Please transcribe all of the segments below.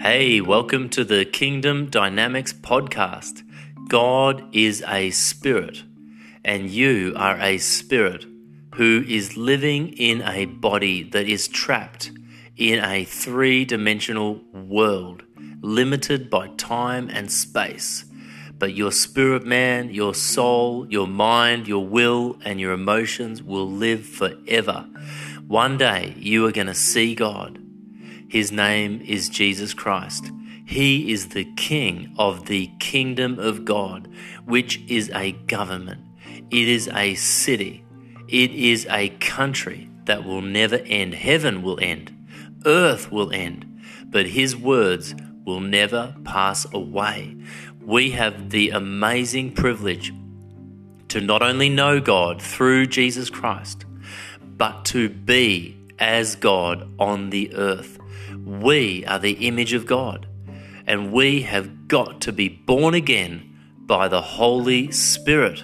Hey, welcome to the Kingdom Dynamics podcast. God is a spirit, and you are a spirit who is living in a body that is trapped in a three dimensional world, limited by time and space. But your spirit man, your soul, your mind, your will, and your emotions will live forever. One day you are going to see God his name is Jesus Christ. He is the King of the kingdom of God, which is a government. It is a city. It is a country that will never end. Heaven will end. Earth will end. But His words will never pass away. We have the amazing privilege to not only know God through Jesus Christ, but to be as God on the earth. We are the image of God, and we have got to be born again by the Holy Spirit.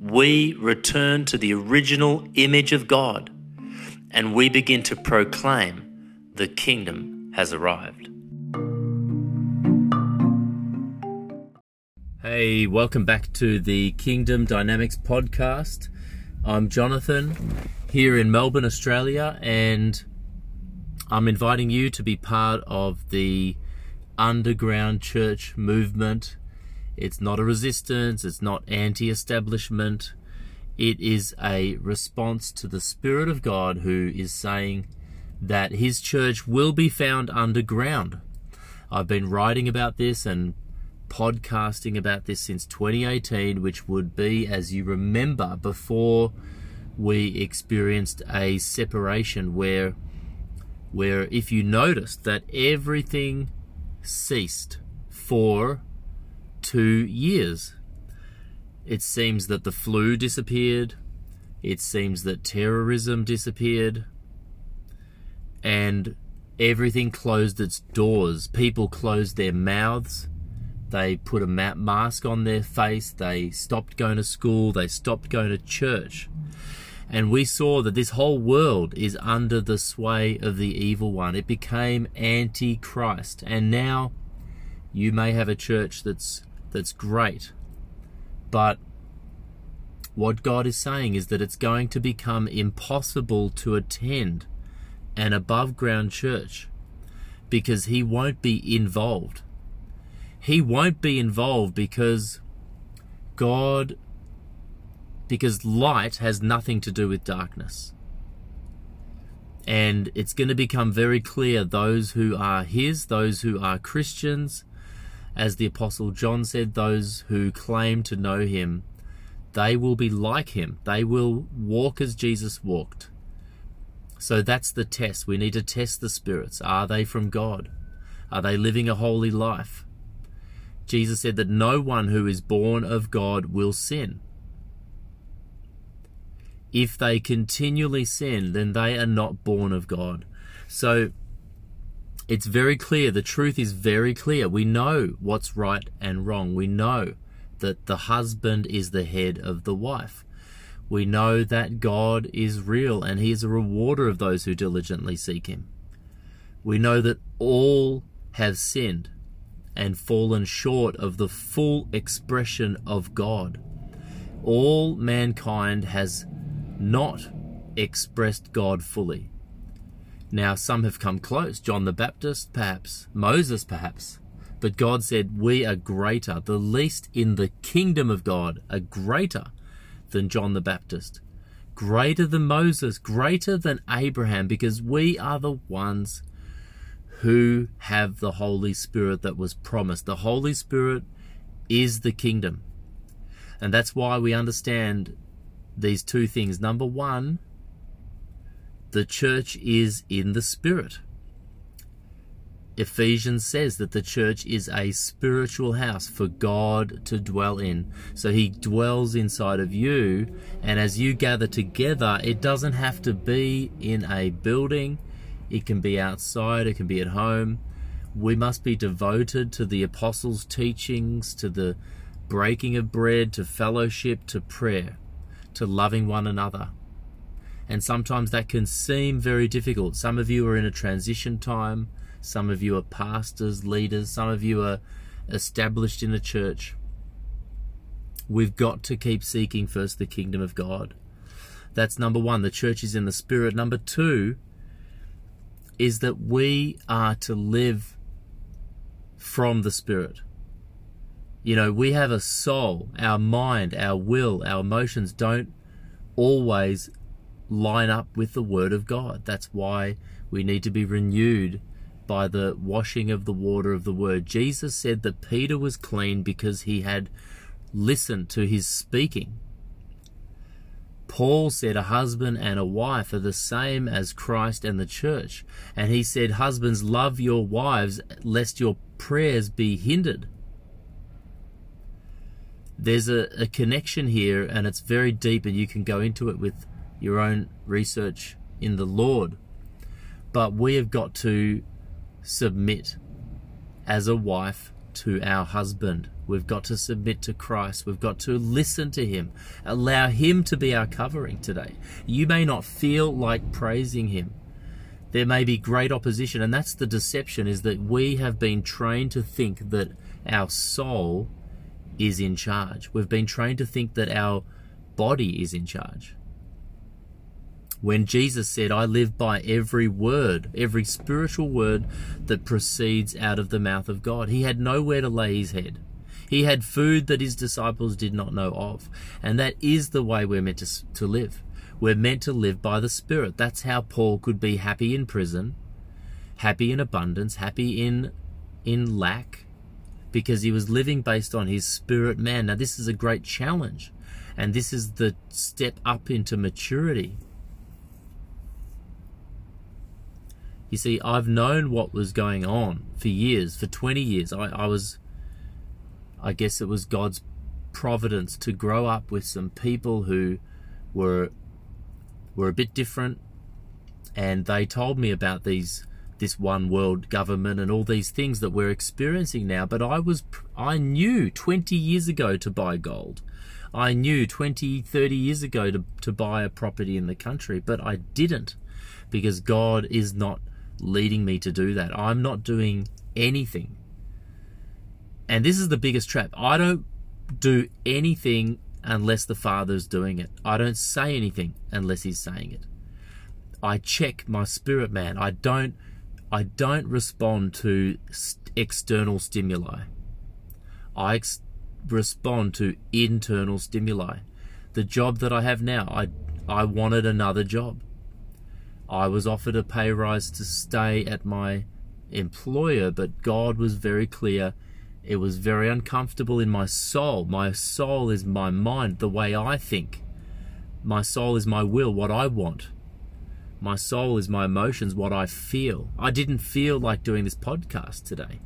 We return to the original image of God, and we begin to proclaim the kingdom has arrived. Hey, welcome back to the Kingdom Dynamics podcast. I'm Jonathan here in Melbourne, Australia, and I'm inviting you to be part of the underground church movement. It's not a resistance, it's not anti establishment. It is a response to the Spirit of God who is saying that His church will be found underground. I've been writing about this and podcasting about this since 2018, which would be, as you remember, before we experienced a separation where where if you noticed that everything ceased for two years, it seems that the flu disappeared, it seems that terrorism disappeared, and everything closed its doors. People closed their mouths. They put a mask on their face. They stopped going to school. They stopped going to church. And we saw that this whole world is under the sway of the evil one. It became anti-Christ. And now you may have a church that's that's great. But what God is saying is that it's going to become impossible to attend an above ground church because he won't be involved. He won't be involved because God because light has nothing to do with darkness. And it's going to become very clear those who are His, those who are Christians, as the Apostle John said, those who claim to know Him, they will be like Him. They will walk as Jesus walked. So that's the test. We need to test the spirits. Are they from God? Are they living a holy life? Jesus said that no one who is born of God will sin. If they continually sin, then they are not born of God. So it's very clear. The truth is very clear. We know what's right and wrong. We know that the husband is the head of the wife. We know that God is real and He is a rewarder of those who diligently seek Him. We know that all have sinned and fallen short of the full expression of God. All mankind has not expressed God fully. Now, some have come close. John the Baptist, perhaps. Moses, perhaps. But God said, We are greater. The least in the kingdom of God are greater than John the Baptist, greater than Moses, greater than Abraham, because we are the ones who have the Holy Spirit that was promised. The Holy Spirit is the kingdom. And that's why we understand these two things. Number one, the church is in the Spirit. Ephesians says that the church is a spiritual house for God to dwell in. So He dwells inside of you, and as you gather together, it doesn't have to be in a building, it can be outside, it can be at home. We must be devoted to the apostles' teachings, to the breaking of bread, to fellowship, to prayer to loving one another. And sometimes that can seem very difficult. Some of you are in a transition time. Some of you are pastors, leaders. Some of you are established in a church. We've got to keep seeking first the kingdom of God. That's number one. The church is in the spirit. Number two is that we are to live from the spirit. You know, we have a soul, our mind, our will, our emotions don't always line up with the Word of God. That's why we need to be renewed by the washing of the water of the Word. Jesus said that Peter was clean because he had listened to his speaking. Paul said a husband and a wife are the same as Christ and the church. And he said, Husbands, love your wives, lest your prayers be hindered. There's a, a connection here, and it's very deep, and you can go into it with your own research in the Lord. But we have got to submit as a wife to our husband. We've got to submit to Christ. We've got to listen to Him. Allow Him to be our covering today. You may not feel like praising Him. There may be great opposition, and that's the deception is that we have been trained to think that our soul is in charge. We've been trained to think that our body is in charge. When Jesus said, I live by every word, every spiritual word that proceeds out of the mouth of God, he had nowhere to lay his head. He had food that his disciples did not know of. And that is the way we're meant to, to live. We're meant to live by the Spirit. That's how Paul could be happy in prison, happy in abundance, happy in, in lack, because he was living based on his spirit man. Now, this is a great challenge, and this is the step up into maturity. You see, I've known what was going on for years, for 20 years. I, I was, I guess it was God's providence to grow up with some people who were were a bit different and they told me about these this one world government and all these things that we're experiencing now. But I was, I knew 20 years ago to buy gold. I knew 20, 30 years ago to, to buy a property in the country, but I didn't because God is not leading me to do that. I'm not doing anything. And this is the biggest trap. I don't do anything unless the Father's doing it. I don't say anything unless He's saying it. I check my spirit man. I don't I don't respond to external stimuli. I ex- respond to internal stimuli. The job that I have now, I, I wanted another job. I was offered a pay rise to stay at my employer, but God was very clear. It was very uncomfortable in my soul. My soul is my mind, the way I think. My soul is my will, what I want. My soul is my emotions, what I feel. I didn't feel like doing this podcast today.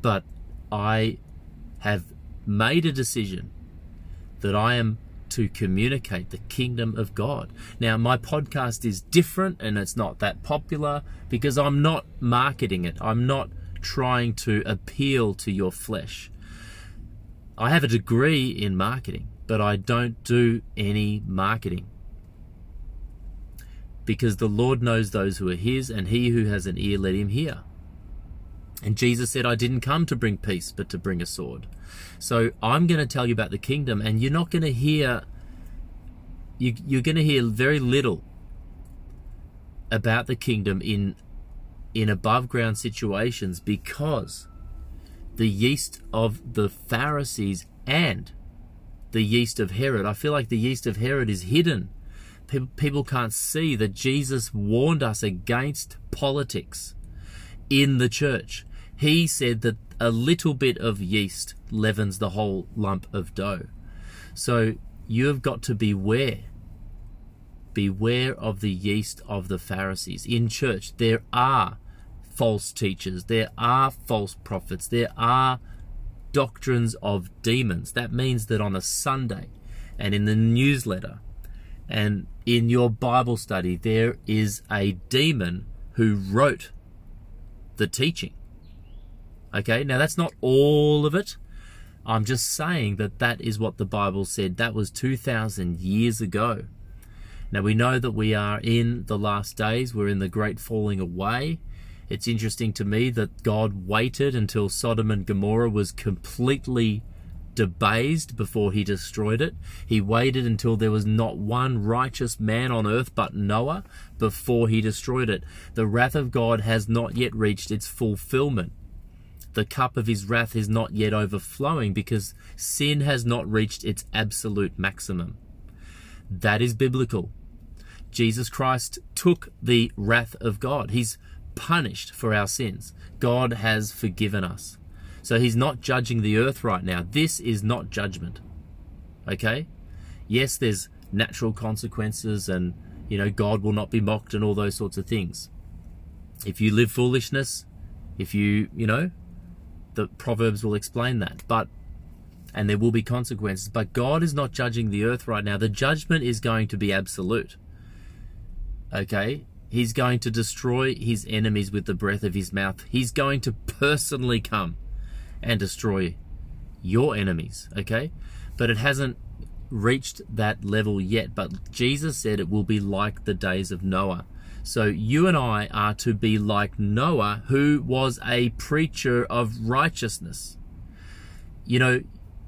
But I have made a decision that I am to communicate the kingdom of God. Now, my podcast is different and it's not that popular because I'm not marketing it. I'm not trying to appeal to your flesh. I have a degree in marketing, but I don't do any marketing because the Lord knows those who are his, and he who has an ear, let him hear. And Jesus said, I didn't come to bring peace, but to bring a sword. So I'm going to tell you about the kingdom, and you're not going to hear, you, you're going to hear very little about the kingdom in in above ground situations because the yeast of the Pharisees and the yeast of Herod. I feel like the yeast of Herod is hidden people can't see that Jesus warned us against politics in the church. He said that a little bit of yeast leavens the whole lump of dough. So you have got to beware. Beware of the yeast of the Pharisees. In church, there are false teachers, there are false prophets, there are doctrines of demons. That means that on a Sunday and in the newsletter and in your Bible study, there is a demon who wrote the teaching. Okay, now that's not all of it. I'm just saying that that is what the Bible said. That was 2,000 years ago. Now we know that we are in the last days, we're in the great falling away. It's interesting to me that God waited until Sodom and Gomorrah was completely debased before he destroyed it. He waited until there was not one righteous man on earth but Noah before he destroyed it. The wrath of God has not yet reached its fulfillment. The cup of his wrath is not yet overflowing because sin has not reached its absolute maximum. That is biblical. Jesus Christ took the wrath of God. He's punished for our sins. God has forgiven us. So he's not judging the earth right now. This is not judgment. Okay? Yes, there's natural consequences and, you know, God will not be mocked and all those sorts of things. If you live foolishness, if you, you know, the Proverbs will explain that. But, and there will be consequences. But God is not judging the earth right now. The judgment is going to be absolute. Okay? He's going to destroy his enemies with the breath of his mouth. He's going to personally come and destroy your enemies, okay? But it hasn't reached that level yet. But Jesus said it will be like the days of Noah. So you and I are to be like Noah, who was a preacher of righteousness. You know,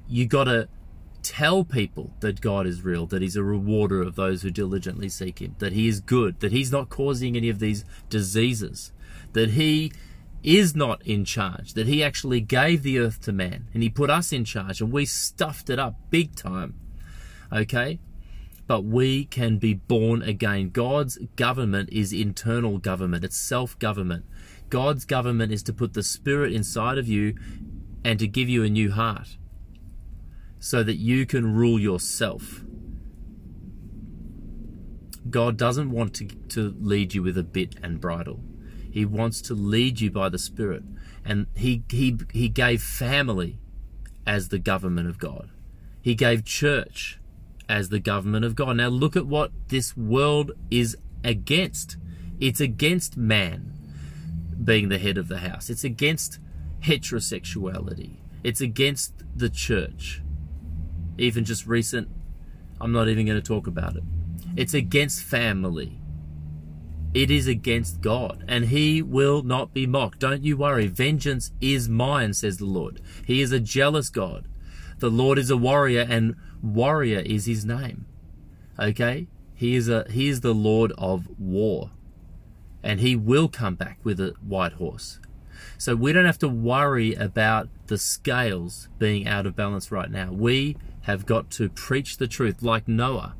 you got to tell people that God is real, that He's a rewarder of those who diligently seek Him, that He is good, that He's not causing any of these diseases, that He is not in charge, that he actually gave the earth to man and he put us in charge and we stuffed it up big time. Okay? But we can be born again. God's government is internal government, it's self government. God's government is to put the Spirit inside of you and to give you a new heart so that you can rule yourself. God doesn't want to, to lead you with a bit and bridle. He wants to lead you by the Spirit. And he, he, he gave family as the government of God. He gave church as the government of God. Now look at what this world is against. It's against man being the head of the house. It's against heterosexuality. It's against the church. Even just recent, I'm not even going to talk about it. It's against family. It is against God, and he will not be mocked. Don't you worry. Vengeance is mine, says the Lord. He is a jealous God. The Lord is a warrior, and warrior is his name. Okay? He is a he is the Lord of war. And he will come back with a white horse. So we don't have to worry about the scales being out of balance right now. We have got to preach the truth like Noah.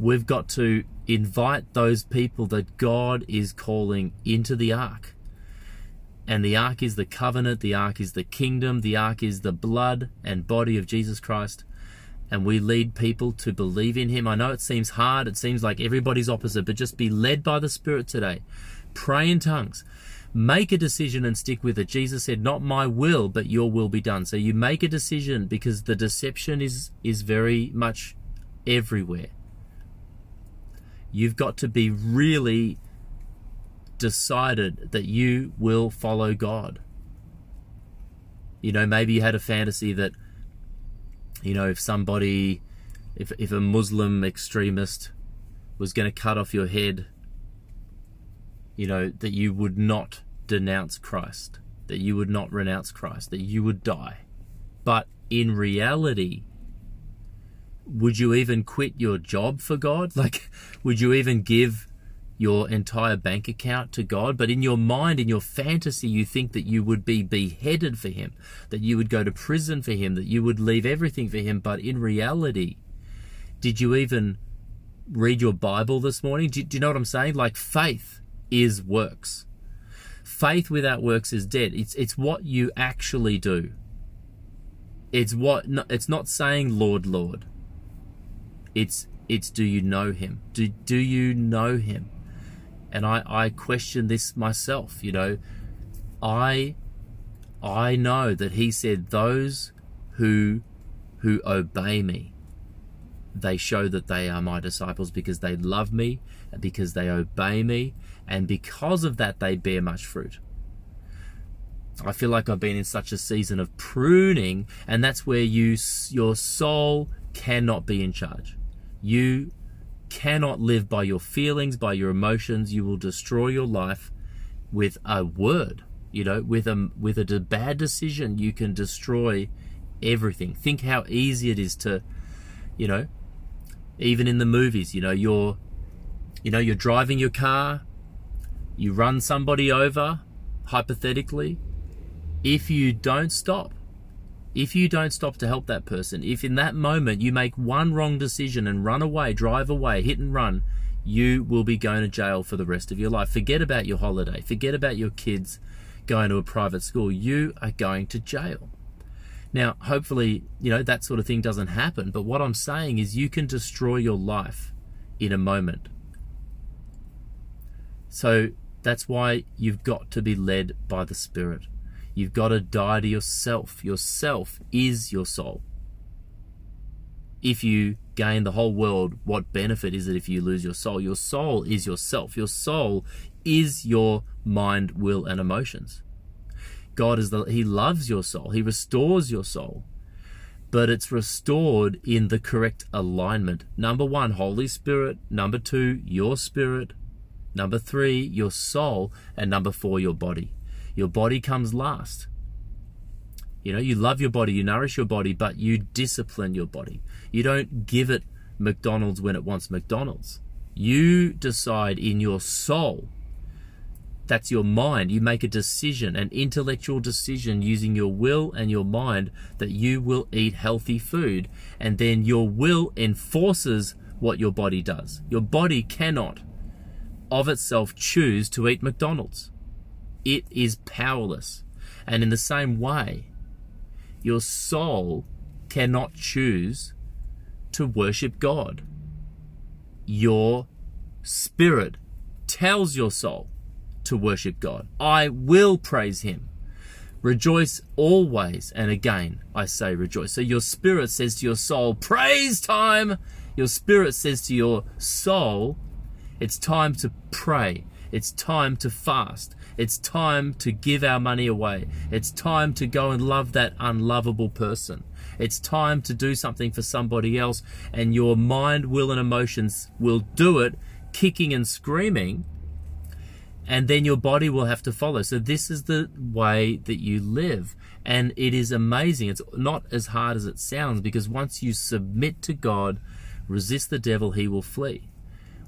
We've got to invite those people that God is calling into the ark. And the ark is the covenant, the ark is the kingdom, the ark is the blood and body of Jesus Christ. And we lead people to believe in Him. I know it seems hard, it seems like everybody's opposite, but just be led by the Spirit today. Pray in tongues. Make a decision and stick with it. Jesus said, Not my will, but your will be done. So you make a decision because the deception is, is very much everywhere. You've got to be really decided that you will follow God. You know, maybe you had a fantasy that, you know, if somebody, if, if a Muslim extremist was going to cut off your head, you know, that you would not denounce Christ, that you would not renounce Christ, that you would die. But in reality, would you even quit your job for God? Like, would you even give your entire bank account to God? But in your mind, in your fantasy, you think that you would be beheaded for Him, that you would go to prison for Him, that you would leave everything for Him. But in reality, did you even read your Bible this morning? Do, do you know what I'm saying? Like, faith is works. Faith without works is dead. It's, it's what you actually do. It's what, it's not saying, Lord, Lord it's it's do you know him? Do do you know him? And I, I question this myself, you know. I I know that he said those who who obey me they show that they are my disciples because they love me because they obey me and because of that they bear much fruit. I feel like I've been in such a season of pruning and that's where you your soul cannot be in charge. You cannot live by your feelings, by your emotions. You will destroy your life with a word. You know, with a with a bad decision, you can destroy everything. Think how easy it is to, you know, even in the movies, you know, you're you know, you're driving your car, you run somebody over, hypothetically, if you don't stop, if you don't stop to help that person, if in that moment you make one wrong decision and run away, drive away, hit and run, you will be going to jail for the rest of your life. Forget about your holiday. Forget about your kids going to a private school. You are going to jail. Now, hopefully, you know, that sort of thing doesn't happen. But what I'm saying is you can destroy your life in a moment. So that's why you've got to be led by the Spirit. You've got to die to yourself. Yourself is your soul. If you gain the whole world, what benefit is it if you lose your soul? Your soul is yourself. Your soul is your mind, will, and emotions. God is the He loves your soul. He restores your soul. But it's restored in the correct alignment. Number one, Holy Spirit. Number two, your spirit. Number three, your soul. And number four, your body. Your body comes last. You know, you love your body, you nourish your body, but you discipline your body. You don't give it McDonald's when it wants McDonald's. You decide in your soul that's your mind. You make a decision, an intellectual decision using your will and your mind that you will eat healthy food. And then your will enforces what your body does. Your body cannot of itself choose to eat McDonald's. It is powerless. And in the same way, your soul cannot choose to worship God. Your spirit tells your soul to worship God. I will praise Him. Rejoice always. And again, I say rejoice. So your spirit says to your soul, praise time. Your spirit says to your soul, it's time to pray. It's time to fast. It's time to give our money away. It's time to go and love that unlovable person. It's time to do something for somebody else, and your mind, will, and emotions will do it, kicking and screaming and then your body will have to follow. So this is the way that you live. And it is amazing. It's not as hard as it sounds because once you submit to God, resist the devil, he will flee.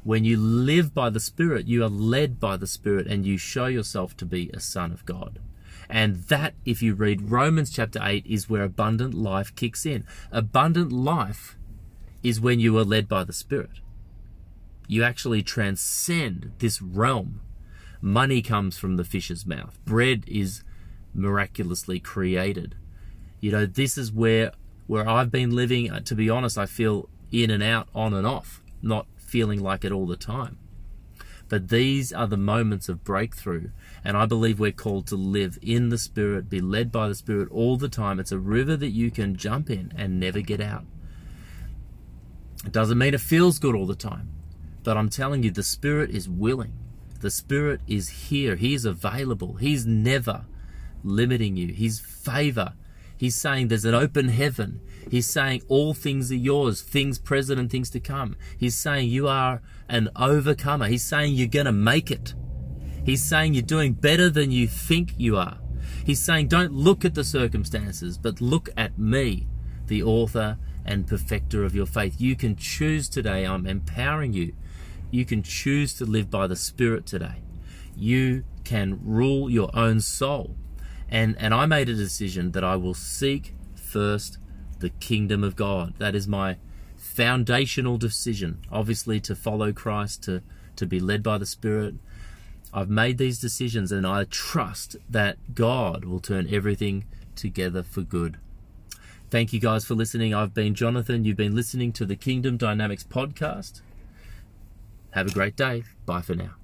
When you live by the Spirit, you are led by the Spirit and you show yourself to be a son of God. And that, if you read Romans chapter 8, is where abundant life kicks in. Abundant life is when you are led by the Spirit. You actually transcend this realm Money comes from the fish's mouth. Bread is miraculously created. You know, this is where where I've been living. Uh, to be honest, I feel in and out, on and off, not feeling like it all the time. But these are the moments of breakthrough. And I believe we're called to live in the Spirit, be led by the Spirit all the time. It's a river that you can jump in and never get out. It doesn't mean it feels good all the time. But I'm telling you, the Spirit is willing. The Spirit is here. He is available. He's never limiting you. His favor. He's saying there's an open heaven. He's saying all things are yours, things present and things to come. He's saying you are an overcomer. He's saying you're going to make it. He's saying you're doing better than you think you are. He's saying don't look at the circumstances, but look at me, the author and perfecter of your faith. You can choose today. I'm empowering you you can choose to live by the Spirit today. You can rule your own soul. And, and I made a decision that I will seek first the kingdom of God. That is my foundational decision, obviously, to follow Christ, to, to be led by the Spirit. I've made these decisions and I trust that God will turn everything together for good. Thank you guys for listening. I've been Jonathan. You've been listening to the Kingdom Dynamics podcast. Have a great day. Bye for now.